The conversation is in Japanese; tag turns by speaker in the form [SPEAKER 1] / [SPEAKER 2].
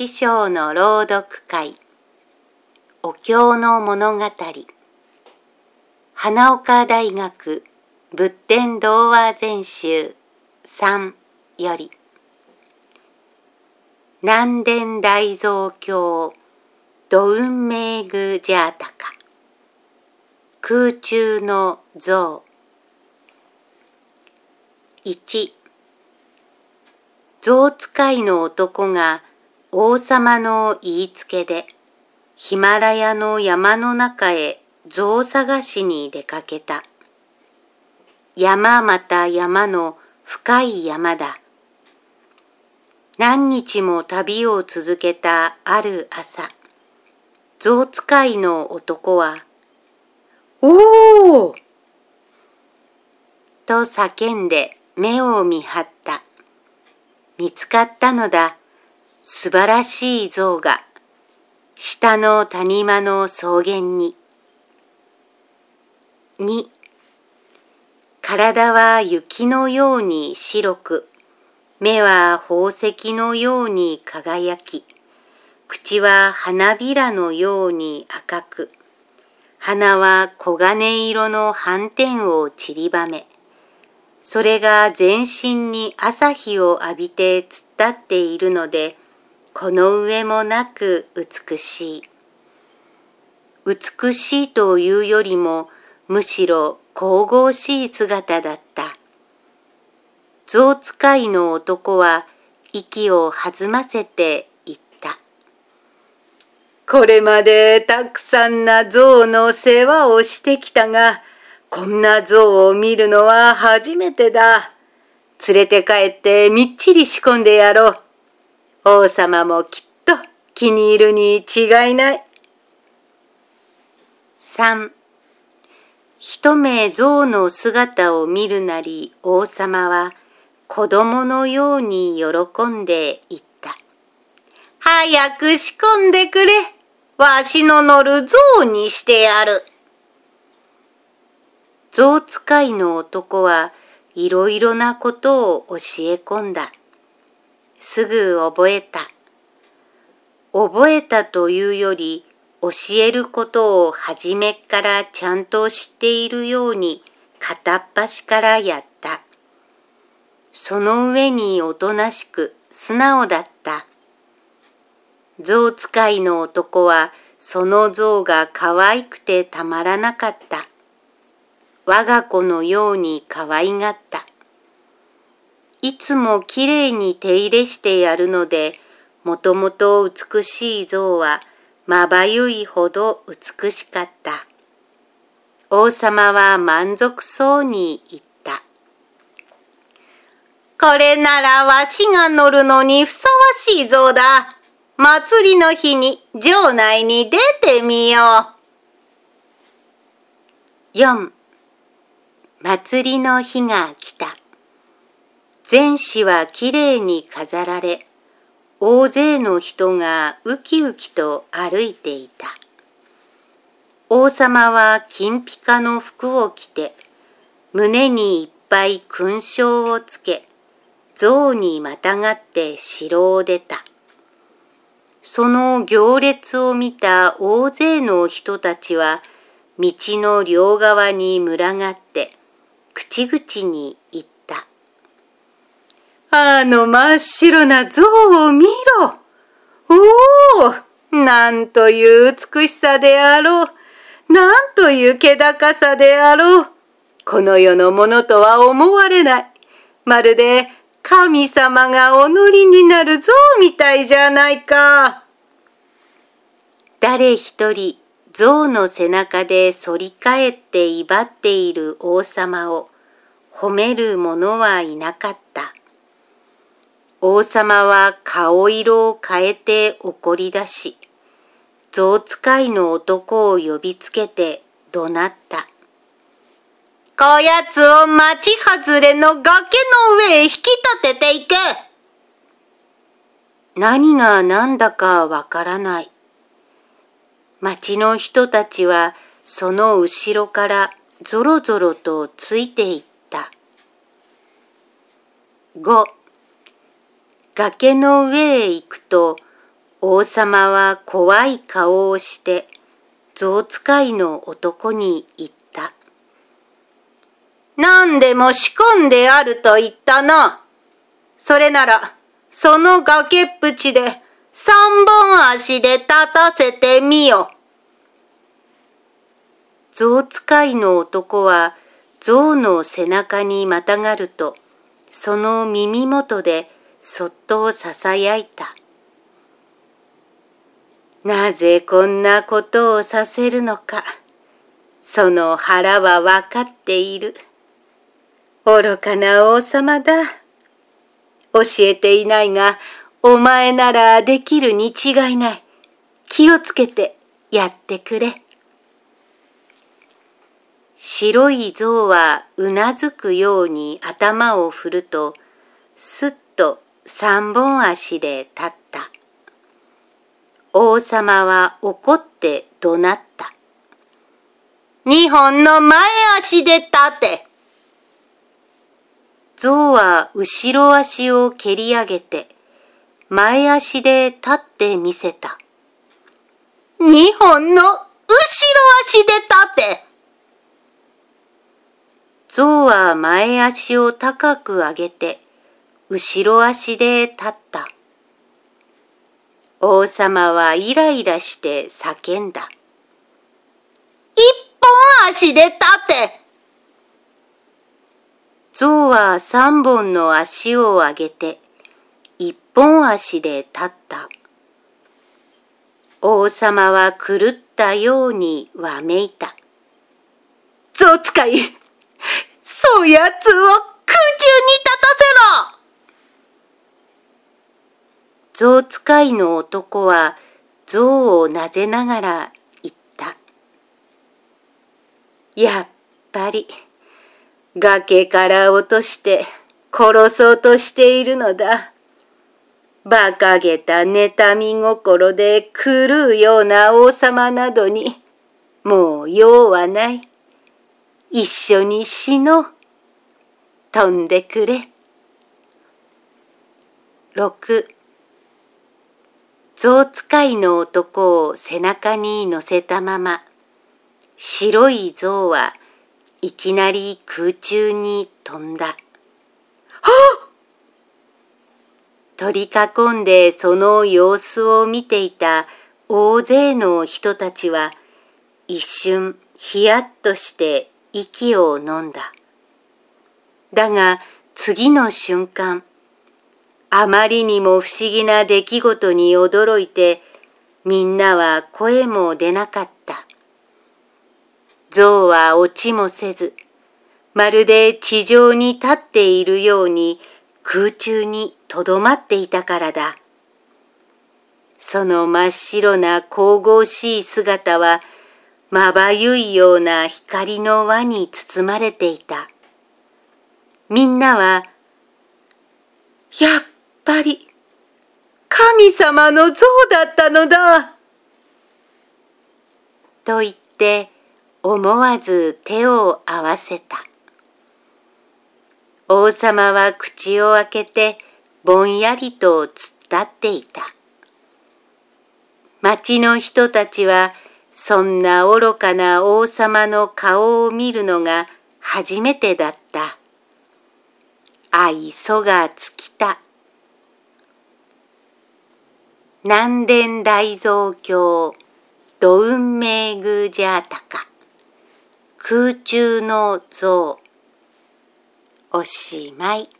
[SPEAKER 1] 師匠の朗読会。お経の物語。花岡大学仏典童話全集3より。南伝大蔵経土運明宮ジャータカ空中の像。1象使いの男が王様の言いつけでヒマラヤの山の中へ象探しに出かけた。山また山の深い山だ。何日も旅を続けたある朝、象使いの男は、おーと叫んで目を見張った。見つかったのだ。素晴らしい像が、下の谷間の草原に。2体は雪のように白く、目は宝石のように輝き、口は花びらのように赤く、鼻は黄金色の斑点を散りばめ、それが全身に朝日を浴びて突っ立っているので、この上もなく美しい。美しいというよりも、むしろ神々しい姿だった。象使いの男は息を弾ませて言った。これまでたくさんな象の世話をしてきたが、こんな像を見るのは初めてだ。連れて帰ってみっちり仕込んでやろう。王様もきっと気に入るに違いない。三、一目象の姿を見るなり王様は子供のように喜んで言った。早く仕込んでくれ。わしの乗る象にしてやる。象使いの男はいろいろなことを教え込んだ。すぐ覚えた。覚えたというより教えることを初めからちゃんと知っているように片っ端からやった。その上におとなしく素直だった。象使いの男はその象が可愛くてたまらなかった。我が子のように可愛がった。いつもきれいに手入れしてやるので、もともと美しい像はまばゆいほど美しかった。王様は満足そうに言った。これならわしが乗るのにふさわしい像だ。祭りの日に城内に出てみよう。4祭りの日が来た。全市はきれいに飾られ、大勢の人がウキウキと歩いていた。王様は金ピカの服を着て、胸にいっぱい勲章をつけ、象にまたがって城を出た。その行列を見た大勢の人たちは、道の両側に群がって、口々に言った。あの真っ白な像を見ろおおなんという美しさであろうなんという気高さであろうこの世のものとは思われない。まるで神様がお乗りになる像みたいじゃないか。誰一人象の背中で反り返って威張っている王様を褒める者はいなかった。王様は顔色を変えて怒り出し、象使いの男を呼びつけて怒鳴った。こやつを町外れの崖の上へ引き立てていけ何が何だかわからない。町の人たちはその後ろからぞろぞろとついていった。5崖の上へ行くと王様は怖い顔をして象使いの男に言った。何でも仕込んであると言ったな。それなら、その崖っぷちで三本足で立たせてみよ。象使いの男は象の背中にまたがると、その耳元でそっとささやいた。なぜこんなことをさせるのか、その腹はわかっている。愚かな王様だ。教えていないが、お前ならできるに違いない。気をつけてやってくれ。白い象はうなずくように頭を振ると、すっと三本足で立った。王様は怒って怒鳴った。二本の前足で立て。象は後ろ足を蹴り上げて、前足で立ってみせた。二本の後ろ足で立て。象は前足を高く上げて、後ろ足で立った。王様はイライラして叫んだ。一本足で立て象は三本の足を上げて、一本足で立った。王様は狂ったようにわめいた。象使い、そやつを空中に立たせろ象使いの男は象をなぜながら言った。やっぱり崖から落として殺そうとしているのだ。馬鹿げた妬み心で狂うような王様などにもう用はない。一緒に死のう。飛んでくれ。六象使いの男を背中に乗せたまま、白い象はいきなり空中に飛んだ。は取り囲んでその様子を見ていた大勢の人たちは一瞬ヒヤッとして息を飲んだ。だが次の瞬間、あまりにも不思議な出来事に驚いて、みんなは声も出なかった。象は落ちもせず、まるで地上に立っているように空中にとどまっていたからだ。その真っ白な神々しい姿は、まばゆいような光の輪に包まれていた。みんなは、やっぱり。神様の像だったのだ。と言って思わず手を合わせた。王様は口を開けてぼんやりと突っ立っていた。町の人たちはそんな愚かな王様の顔を見るのが初めてだった。愛想が尽きた。南伝大蔵経ドウンメーグジャータカ空中の像。おしまい。